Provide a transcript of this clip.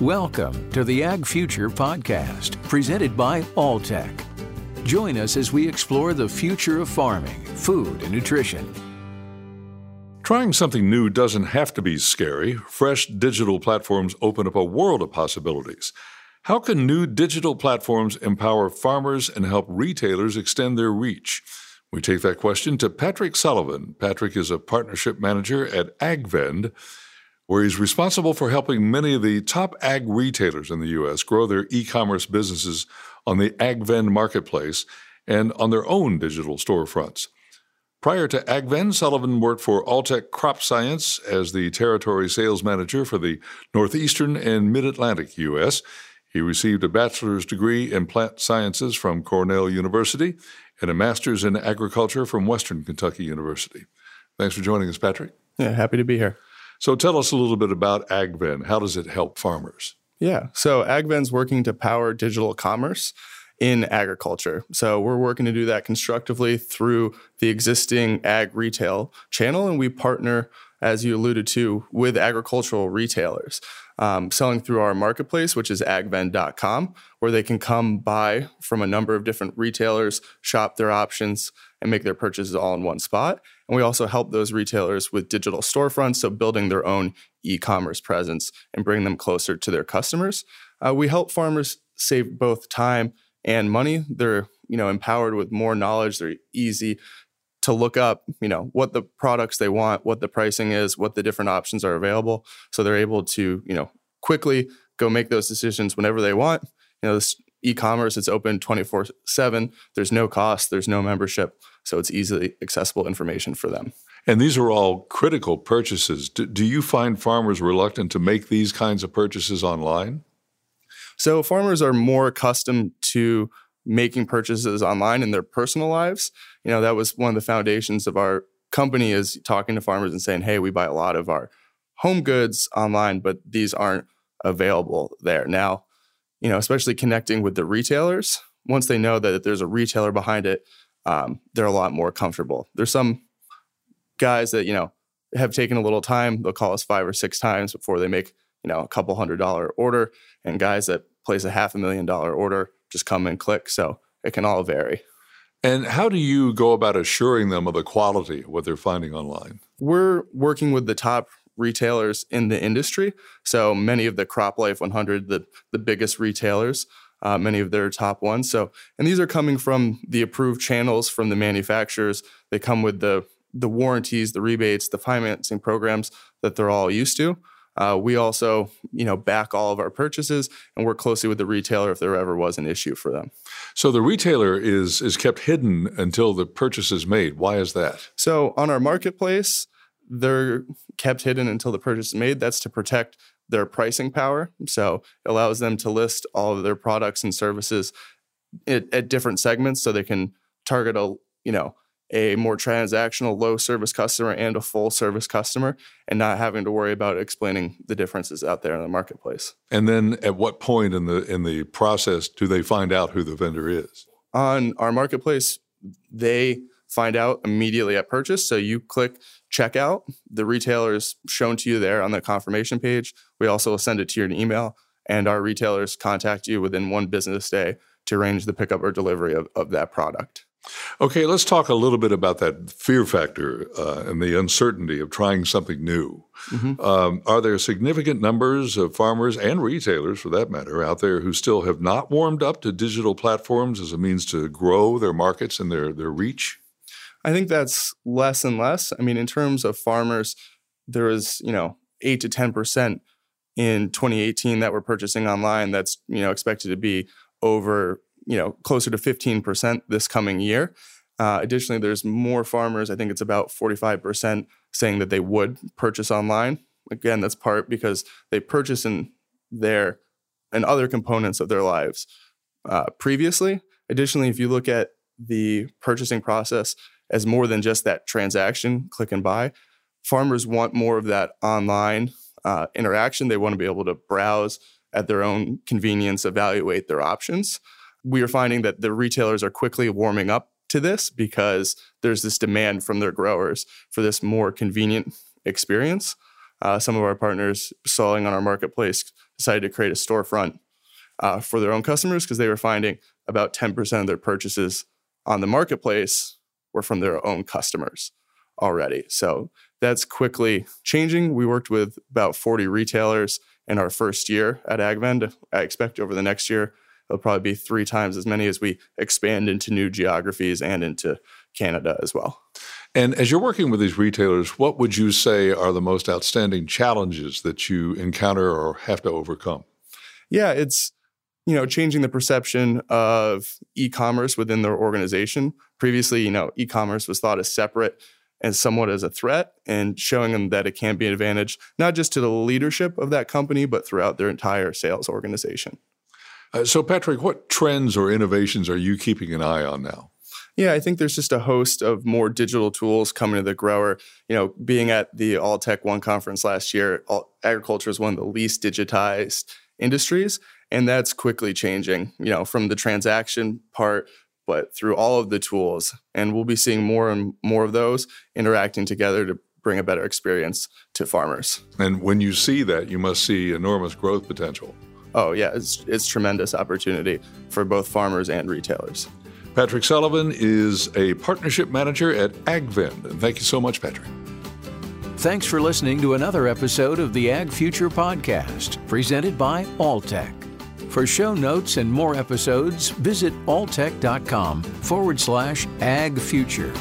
Welcome to the Ag Future Podcast, presented by Alltech. Join us as we explore the future of farming, food, and nutrition. Trying something new doesn't have to be scary. Fresh digital platforms open up a world of possibilities. How can new digital platforms empower farmers and help retailers extend their reach? We take that question to Patrick Sullivan. Patrick is a partnership manager at AgVend where he's responsible for helping many of the top ag retailers in the U.S. grow their e commerce businesses on the AgVend marketplace and on their own digital storefronts. Prior to AgVend, Sullivan worked for Alltech Crop Science as the territory sales manager for the Northeastern and Mid Atlantic U.S. He received a bachelor's degree in plant sciences from Cornell University and a master's in agriculture from Western Kentucky University. Thanks for joining us, Patrick. Yeah, happy to be here. So tell us a little bit about AgVend. How does it help farmers? Yeah, so AgVend's working to power digital commerce in agriculture. So we're working to do that constructively through the existing ag retail channel, and we partner, as you alluded to, with agricultural retailers. Um, selling through our marketplace, which is agvend.com, where they can come buy from a number of different retailers, shop their options, and make their purchases all in one spot. And we also help those retailers with digital storefronts, so building their own e commerce presence and bring them closer to their customers. Uh, we help farmers save both time and money. They're you know empowered with more knowledge. They're easy to look up, you know, what the products they want, what the pricing is, what the different options are available. So they're able to, you know, quickly go make those decisions whenever they want. You know, this e-commerce it's open 24/7. There's no cost, there's no membership, so it's easily accessible information for them. And these are all critical purchases. Do, do you find farmers reluctant to make these kinds of purchases online? So farmers are more accustomed to making purchases online in their personal lives. You know, that was one of the foundations of our company is talking to farmers and saying, "Hey, we buy a lot of our home goods online, but these aren't available there." Now, you know, especially connecting with the retailers, once they know that there's a retailer behind it, um, they're a lot more comfortable. There's some guys that, you know, have taken a little time. They'll call us five or six times before they make, you know, a couple hundred dollar order. And guys that place a half a million dollar order just come and click. So it can all vary. And how do you go about assuring them of the quality of what they're finding online? We're working with the top retailers in the industry. So many of the CropLife 100, the, the biggest retailers, uh, many of their top ones. So, and these are coming from the approved channels from the manufacturers. They come with the the warranties, the rebates, the financing programs that they're all used to. Uh, we also, you know, back all of our purchases and work closely with the retailer if there ever was an issue for them. So the retailer is is kept hidden until the purchase is made. Why is that? So on our marketplace, they're kept hidden until the purchase is made. That's to protect their pricing power. So it allows them to list all of their products and services at, at different segments so they can target a, you know, a more transactional low service customer and a full service customer and not having to worry about explaining the differences out there in the marketplace. And then at what point in the in the process do they find out who the vendor is? On our marketplace, they find out immediately at purchase. So you click checkout, the retailer is shown to you there on the confirmation page. We also send it to your email, and our retailers contact you within one business day to arrange the pickup or delivery of, of that product. Okay, let's talk a little bit about that fear factor uh, and the uncertainty of trying something new. Mm-hmm. Um, are there significant numbers of farmers and retailers, for that matter, out there who still have not warmed up to digital platforms as a means to grow their markets and their, their reach? I think that's less and less. I mean, in terms of farmers, there was, you know, eight to 10% in 2018 that were purchasing online. That's, you know, expected to be over, you know, closer to 15% this coming year. Uh, additionally, there's more farmers, I think it's about 45% saying that they would purchase online. Again, that's part because they purchase in their and other components of their lives uh, previously. Additionally, if you look at the purchasing process, as more than just that transaction, click and buy. Farmers want more of that online uh, interaction. They want to be able to browse at their own convenience, evaluate their options. We are finding that the retailers are quickly warming up to this because there's this demand from their growers for this more convenient experience. Uh, some of our partners selling on our marketplace decided to create a storefront uh, for their own customers because they were finding about 10% of their purchases on the marketplace were from their own customers already. So that's quickly changing. We worked with about 40 retailers in our first year at AgVend. I expect over the next year, it'll probably be three times as many as we expand into new geographies and into Canada as well. And as you're working with these retailers, what would you say are the most outstanding challenges that you encounter or have to overcome? Yeah, it's you know changing the perception of e-commerce within their organization. Previously, you know, e-commerce was thought as separate and somewhat as a threat and showing them that it can be an advantage not just to the leadership of that company but throughout their entire sales organization. Uh, so Patrick, what trends or innovations are you keeping an eye on now? Yeah, I think there's just a host of more digital tools coming to the grower. You know, being at the Alltech One conference last year, all, agriculture is one of the least digitized industries, and that's quickly changing. You know, from the transaction part, but through all of the tools, and we'll be seeing more and more of those interacting together to bring a better experience to farmers. And when you see that, you must see enormous growth potential. Oh yeah, it's it's tremendous opportunity for both farmers and retailers. Patrick Sullivan is a partnership manager at AgVend. And thank you so much, Patrick. Thanks for listening to another episode of the Ag Future Podcast, presented by Alltech. For show notes and more episodes, visit alltech.com forward slash ag future.